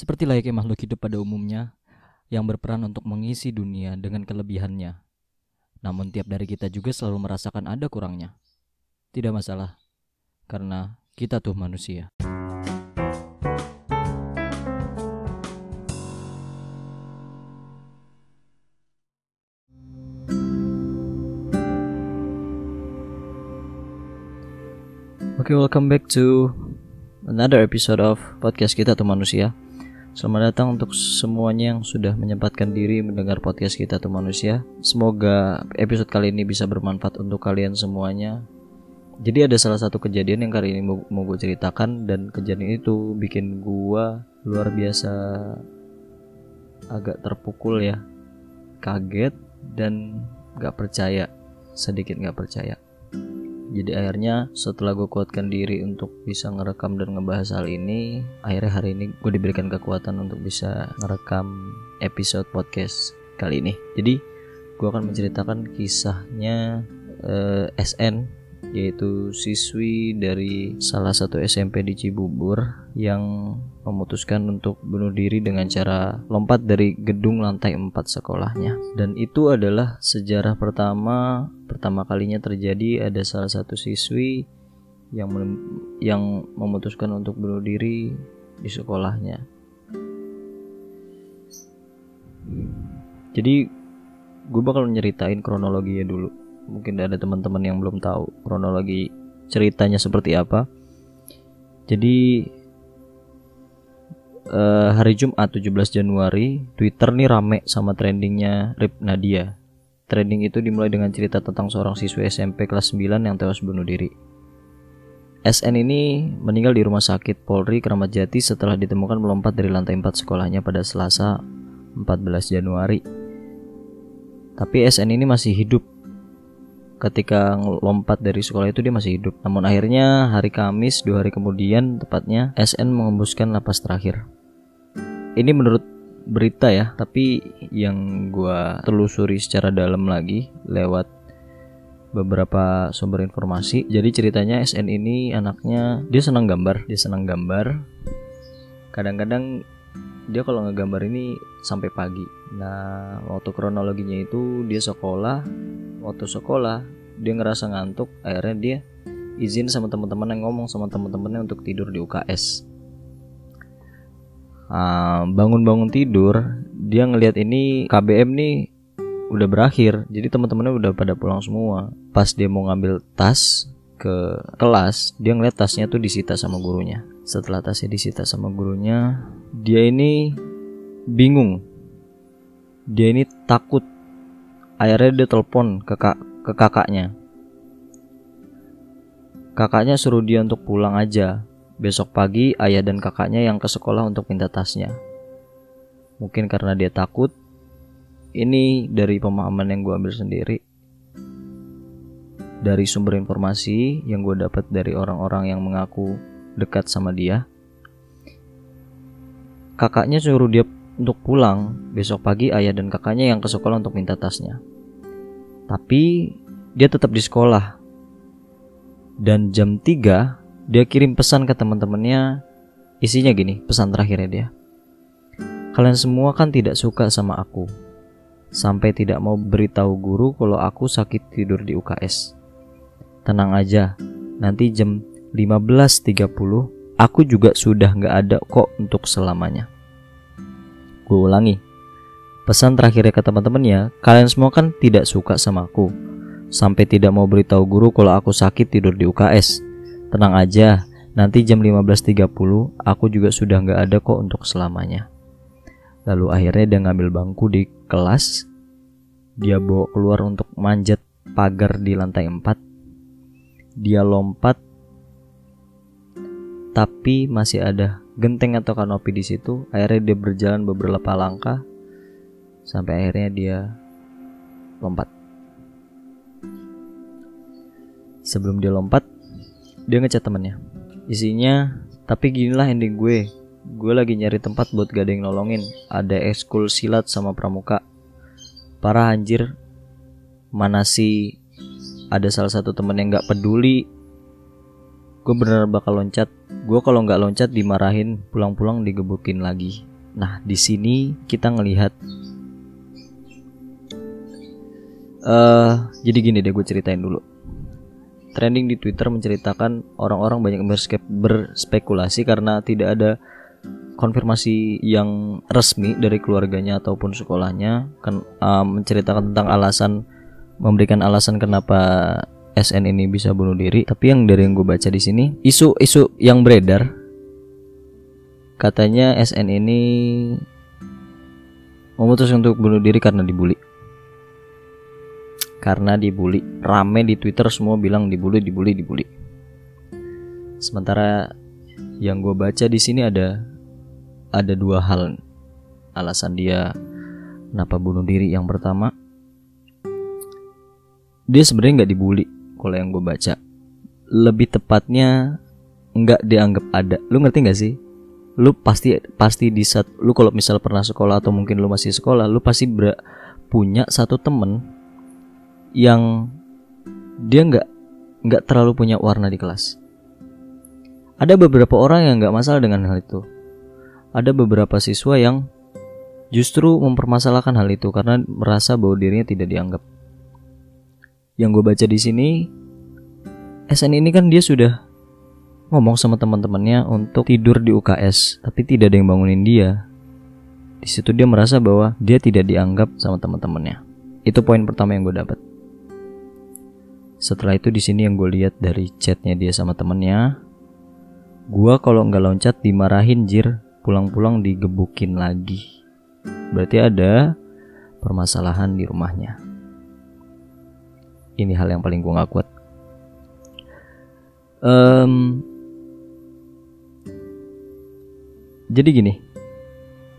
Seperti layaknya makhluk hidup pada umumnya yang berperan untuk mengisi dunia dengan kelebihannya. Namun tiap dari kita juga selalu merasakan ada kurangnya. Tidak masalah, karena kita tuh manusia. Oke, welcome back to another episode of podcast kita tuh manusia. Selamat datang untuk semuanya yang sudah menyempatkan diri mendengar podcast kita tuh manusia. Semoga episode kali ini bisa bermanfaat untuk kalian semuanya. Jadi ada salah satu kejadian yang kali ini mau, gue ceritakan dan kejadian itu bikin gue luar biasa agak terpukul ya, kaget dan gak percaya, sedikit gak percaya. Jadi akhirnya setelah gue kuatkan diri untuk bisa ngerekam dan ngebahas hal ini Akhirnya hari ini gue diberikan kekuatan untuk bisa ngerekam episode podcast kali ini. Jadi gue akan menceritakan kisahnya eh, SN yaitu siswi dari salah satu SMP di Cibubur yang memutuskan untuk bunuh diri dengan cara lompat dari gedung lantai 4 sekolahnya. Dan itu adalah sejarah pertama pertama kalinya terjadi ada salah satu siswi yang yang memutuskan untuk bunuh diri di sekolahnya. Jadi gue bakal nyeritain kronologinya dulu mungkin ada teman-teman yang belum tahu kronologi ceritanya seperti apa. Jadi uh, hari Jumat 17 Januari Twitter nih rame sama trendingnya Rip Nadia. Trending itu dimulai dengan cerita tentang seorang siswa SMP kelas 9 yang tewas bunuh diri. SN ini meninggal di rumah sakit Polri Kramat Jati setelah ditemukan melompat dari lantai 4 sekolahnya pada Selasa 14 Januari. Tapi SN ini masih hidup ketika lompat dari sekolah itu dia masih hidup. Namun akhirnya hari Kamis dua hari kemudian tepatnya SN mengembuskan lapas terakhir. Ini menurut berita ya, tapi yang gua telusuri secara dalam lagi lewat beberapa sumber informasi. Jadi ceritanya SN ini anaknya dia senang gambar, dia senang gambar. Kadang-kadang dia kalau ngegambar ini sampai pagi. Nah, waktu kronologinya itu dia sekolah, waktu sekolah dia ngerasa ngantuk, akhirnya dia izin sama teman-teman yang ngomong sama teman-temannya untuk tidur di UKS. Ah, bangun-bangun tidur, dia ngelihat ini KBM nih udah berakhir, jadi teman-temannya udah pada pulang semua. Pas dia mau ngambil tas ke kelas, dia ngeliat tasnya tuh disita sama gurunya. Setelah tasnya disita sama gurunya, dia ini bingung dia ini takut akhirnya dia telepon ke, kak, ke kakaknya. Kakaknya suruh dia untuk pulang aja. Besok pagi ayah dan kakaknya yang ke sekolah untuk minta tasnya. Mungkin karena dia takut. Ini dari pemahaman yang gue ambil sendiri. Dari sumber informasi yang gue dapat dari orang-orang yang mengaku dekat sama dia. Kakaknya suruh dia untuk pulang besok pagi ayah dan kakaknya yang ke sekolah untuk minta tasnya. Tapi dia tetap di sekolah. Dan jam 3 dia kirim pesan ke teman-temannya isinya gini, pesan terakhirnya dia. Kalian semua kan tidak suka sama aku. Sampai tidak mau beritahu guru kalau aku sakit tidur di UKS. Tenang aja, nanti jam 15.30 aku juga sudah nggak ada kok untuk selamanya. Gue ulangi. Pesan terakhirnya ke teman-temannya, kalian semua kan tidak suka sama aku. Sampai tidak mau beritahu guru kalau aku sakit tidur di UKS. Tenang aja, nanti jam 15.30 aku juga sudah nggak ada kok untuk selamanya. Lalu akhirnya dia ngambil bangku di kelas. Dia bawa keluar untuk manjat pagar di lantai 4. Dia lompat tapi masih ada genteng atau kanopi di situ. Akhirnya dia berjalan beberapa langkah sampai akhirnya dia lompat. Sebelum dia lompat, dia ngecat temennya. Isinya, tapi ginilah ending gue. Gue lagi nyari tempat buat gak ada yang nolongin. Ada ekskul silat sama pramuka. Para anjir, mana sih ada salah satu temen yang gak peduli gue bener bakal loncat. Gue kalau nggak loncat dimarahin pulang-pulang digebukin lagi. Nah, di sini kita ngelihat uh, jadi gini deh gue ceritain dulu. Trending di Twitter menceritakan orang-orang banyak berspekulasi karena tidak ada konfirmasi yang resmi dari keluarganya ataupun sekolahnya. Kan uh, menceritakan tentang alasan memberikan alasan kenapa SN ini bisa bunuh diri tapi yang dari yang gue baca di sini isu-isu yang beredar Katanya SN ini memutuskan untuk bunuh diri karena dibully. Karena dibully, rame di Twitter semua bilang dibully, dibully, dibully. Sementara yang gue baca di sini ada ada dua hal alasan dia kenapa bunuh diri. Yang pertama, dia sebenarnya nggak dibully kalau yang gue baca. Lebih tepatnya nggak dianggap ada. Lu ngerti nggak sih? lu pasti pasti di saat lu kalau misal pernah sekolah atau mungkin lu masih sekolah lu pasti ber, punya satu temen yang dia nggak nggak terlalu punya warna di kelas ada beberapa orang yang nggak masalah dengan hal itu ada beberapa siswa yang justru mempermasalahkan hal itu karena merasa bahwa dirinya tidak dianggap yang gue baca di sini SN ini kan dia sudah ngomong sama teman-temannya untuk tidur di UKS, tapi tidak ada yang bangunin dia. Di situ dia merasa bahwa dia tidak dianggap sama teman-temannya. Itu poin pertama yang gue dapat. Setelah itu di sini yang gue lihat dari chatnya dia sama temennya, gue kalau nggak loncat dimarahin jir, pulang-pulang digebukin lagi. Berarti ada permasalahan di rumahnya. Ini hal yang paling gue gak kuat. Um, Jadi gini,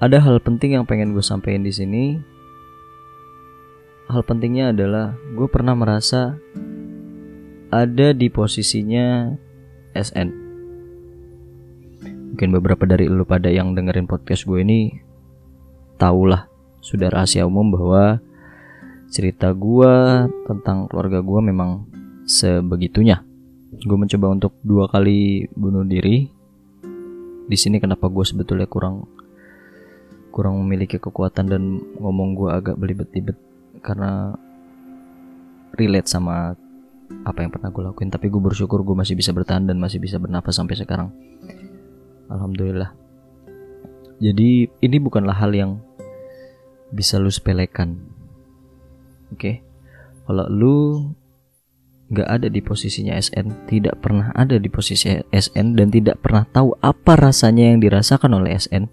ada hal penting yang pengen gue sampaikan di sini. Hal pentingnya adalah gue pernah merasa ada di posisinya SN. Mungkin beberapa dari lu pada yang dengerin podcast gue ini tahulah sudah rahasia umum bahwa cerita gue tentang keluarga gue memang sebegitunya. Gue mencoba untuk dua kali bunuh diri. Di sini kenapa gue sebetulnya kurang kurang memiliki kekuatan dan ngomong gue agak belibet-libet? Karena relate sama apa yang pernah gue lakuin. Tapi gue bersyukur gue masih bisa bertahan dan masih bisa bernafas sampai sekarang. Alhamdulillah. Jadi ini bukanlah hal yang bisa lu sepelekan oke okay? kalau lu nggak ada di posisinya SN, tidak pernah ada di posisi SN dan tidak pernah tahu apa rasanya yang dirasakan oleh SN.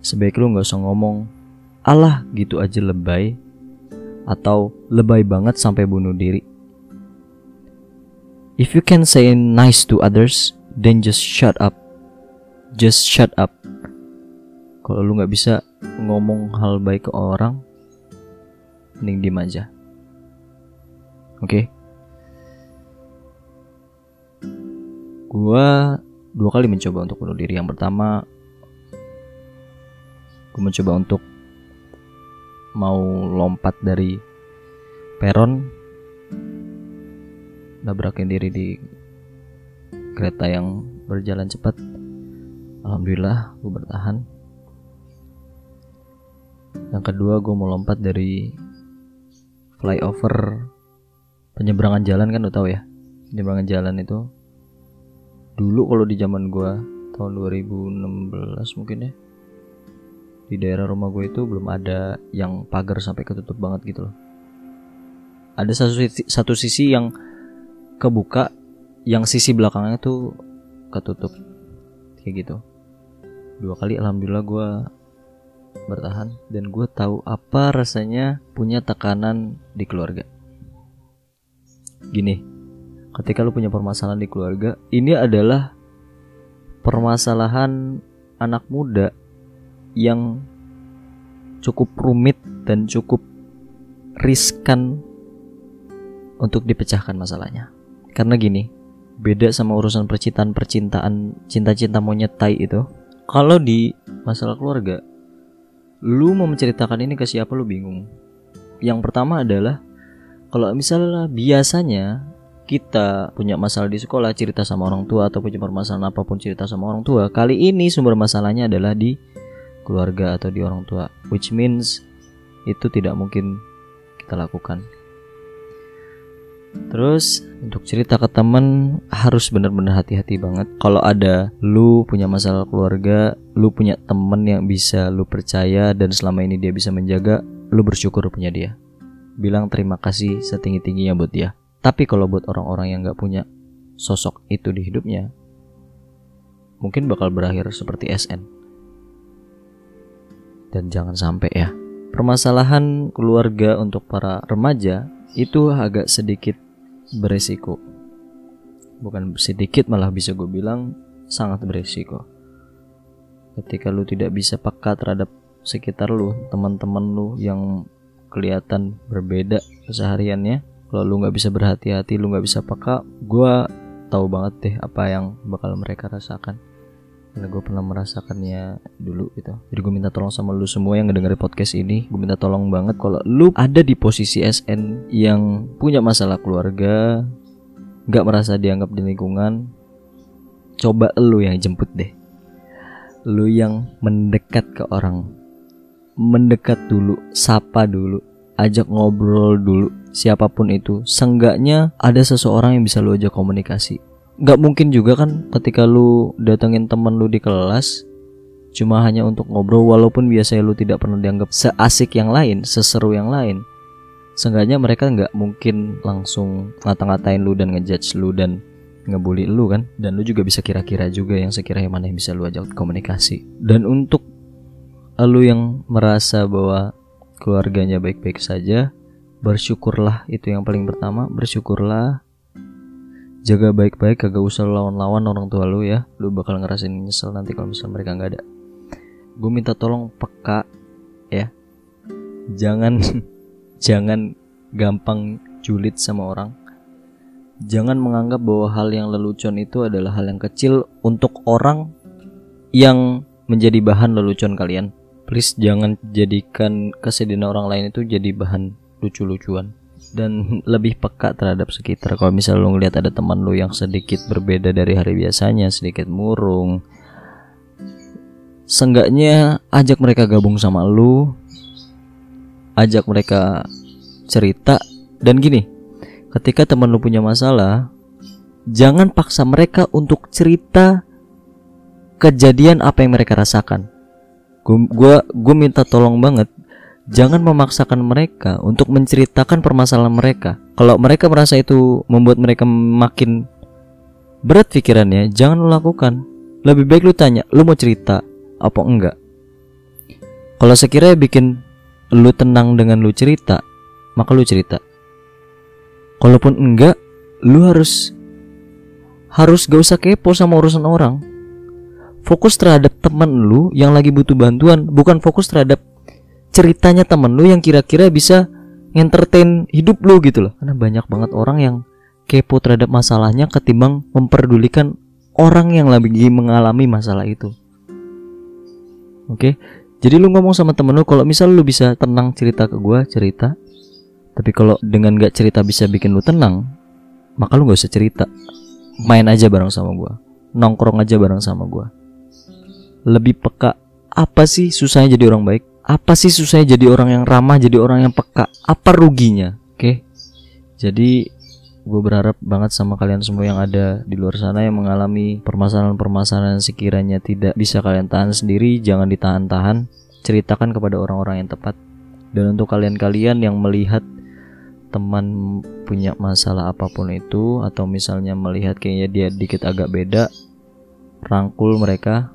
Sebaik lu nggak usah ngomong, Allah gitu aja lebay atau lebay banget sampai bunuh diri. If you can say nice to others, then just shut up. Just shut up. Kalau lu nggak bisa ngomong hal baik ke orang, mending diem aja. Oke. Okay? Gua dua kali mencoba untuk bunuh diri. Yang pertama, gue mencoba untuk mau lompat dari peron, nabrakin diri di kereta yang berjalan cepat. Alhamdulillah, gue bertahan. Yang kedua, gue mau lompat dari flyover. Penyeberangan jalan kan lo tau ya? Penyeberangan jalan itu dulu kalau di zaman gua tahun 2016 mungkin ya di daerah rumah gue itu belum ada yang pagar sampai ketutup banget gitu loh. Ada satu sisi, satu sisi yang kebuka yang sisi belakangnya tuh ketutup. Kayak gitu. Dua kali alhamdulillah gue bertahan dan gue tahu apa rasanya punya tekanan di keluarga. Gini ketika lu punya permasalahan di keluarga ini adalah permasalahan anak muda yang cukup rumit dan cukup riskan untuk dipecahkan masalahnya. Karena gini beda sama urusan percintaan percintaan cinta-cinta monyet tai itu. Kalau di masalah keluarga lu mau menceritakan ini ke siapa lu bingung. Yang pertama adalah kalau misalnya biasanya kita punya masalah di sekolah cerita sama orang tua atau punya permasalahan apa pun cerita sama orang tua kali ini sumber masalahnya adalah di keluarga atau di orang tua which means itu tidak mungkin kita lakukan terus untuk cerita ke teman harus benar-benar hati-hati banget. Kalau ada lu punya masalah keluarga lu punya temen yang bisa lu percaya dan selama ini dia bisa menjaga lu bersyukur punya dia. Bilang terima kasih setinggi-tingginya buat dia. Tapi kalau buat orang-orang yang gak punya sosok itu di hidupnya, mungkin bakal berakhir seperti SN. Dan jangan sampai ya, permasalahan keluarga untuk para remaja itu agak sedikit beresiko. Bukan sedikit malah bisa gue bilang sangat beresiko. Ketika lu tidak bisa peka terhadap sekitar lu, teman-teman lu yang kelihatan berbeda kesehariannya, kalau lu nggak bisa berhati-hati lu nggak bisa peka gue tahu banget deh apa yang bakal mereka rasakan karena gue pernah merasakannya dulu gitu jadi gue minta tolong sama lu semua yang ngedengerin podcast ini gue minta tolong banget kalau lu ada di posisi SN yang punya masalah keluarga nggak merasa dianggap di lingkungan coba lu yang jemput deh. Lu yang mendekat ke orang. Mendekat dulu sapa dulu ajak ngobrol dulu siapa pun itu. Seenggaknya ada seseorang yang bisa lu ajak komunikasi. Gak mungkin juga kan ketika lu datengin temen lu di kelas cuma hanya untuk ngobrol walaupun biasanya lu tidak pernah dianggap seasik yang lain seseru yang lain seenggaknya mereka nggak mungkin langsung ngata-ngatain lu dan ngejudge lu dan ngebully lu kan dan lu juga bisa kira-kira juga yang sekiranya mana yang bisa lu ajak komunikasi dan untuk lu yang merasa bahwa keluarganya baik-baik saja, bersyukurlah itu yang paling pertama, bersyukurlah. Jaga baik-baik, kagak usah lawan-lawan orang tua lu ya. Lu bakal ngerasain nyesel nanti kalau misalnya mereka nggak ada. Gue minta tolong peka ya. Jangan jangan gampang julid sama orang. Jangan menganggap bahwa hal yang lelucon itu adalah hal yang kecil untuk orang yang menjadi bahan lelucon kalian. Please jangan jadikan kesedihan orang lain itu jadi bahan lucu-lucuan. Dan lebih peka terhadap sekitar. Kalau misalnya lo ngeliat ada teman lo yang sedikit berbeda dari hari biasanya sedikit murung Seenggaknya ajak mereka gabung sama lo ajak mereka cerita. Dan gini ketika teman lo punya masalah jangan paksa mereka untuk cerita kejadian apa yang mereka rasakan. Gue gue minta tolong banget jangan memaksakan mereka untuk menceritakan permasalahan mereka. Kalau mereka merasa itu membuat mereka makin berat pikirannya jangan lo lakukan. Lebih baik lu tanya lu mau cerita apa enggak? Kalau sekiranya bikin lu tenang dengan lu cerita maka lu cerita. Kalaupun enggak lu harus harus gak usah kepo sama urusan orang. Fokus terhadap teman lu yang lagi butuh bantuan bukan fokus terhadap ceritanya temen lu yang kira-kira bisa entertain hidup lu gitu loh. Karena banyak banget orang yang kepo terhadap masalahnya ketimbang memperdulikan orang yang lagi mengalami masalah itu. Oke jadi lu ngomong sama temen lu kalau misal lu bisa tenang cerita ke gua cerita. Tapi kalau dengan gak cerita bisa bikin lu tenang maka lu gak usah cerita. Main aja bareng sama gua. Nongkrong aja bareng sama gua. Lebih peka apa sih susahnya jadi orang baik? Apa sih susahnya jadi orang yang ramah jadi orang yang peka? Apa ruginya? Oke? Okay? jadi gue berharap banget sama kalian semua yang ada di luar sana yang mengalami permasalahan-permasalahan sekiranya tidak bisa kalian tahan sendiri jangan ditahan-tahan. Ceritakan kepada orang-orang yang tepat. Dan untuk kalian-kalian yang melihat teman punya masalah apa pun itu atau misalnya melihat kayaknya dia dikit agak beda rangkul mereka.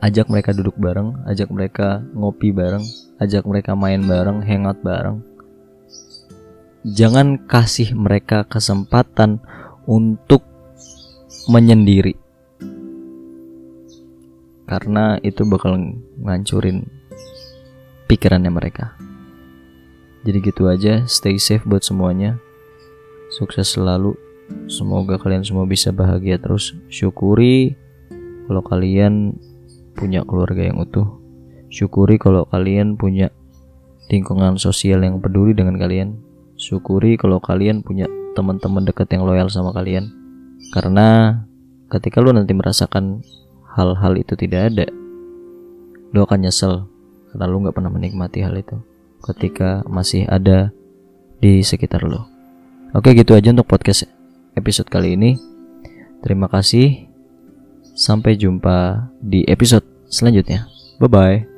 Ajak mereka duduk bareng, ajak mereka ngopi bareng, ajak mereka main bareng, hangout bareng. Jangan kasih mereka kesempatan untuk menyendiri. Karena itu bakal ngancurin pikirannya mereka. Jadi gitu aja, stay safe buat semuanya. Sukses selalu. Semoga kalian semua bisa bahagia terus. Syukuri kalau kalian punya keluarga yang utuh. Syukuri kalau kalian punya lingkungan sosial yang peduli dengan kalian. Syukuri kalau kalian punya teman-teman dekat yang loyal sama kalian. Karena ketika lu nanti merasakan hal-hal itu tidak ada, lu akan nyesel karena lu nggak pernah menikmati hal itu ketika masih ada di sekitar lo. Oke gitu aja untuk podcast episode kali ini. Terima kasih. Sampai jumpa di episode selanjutnya. Bye bye.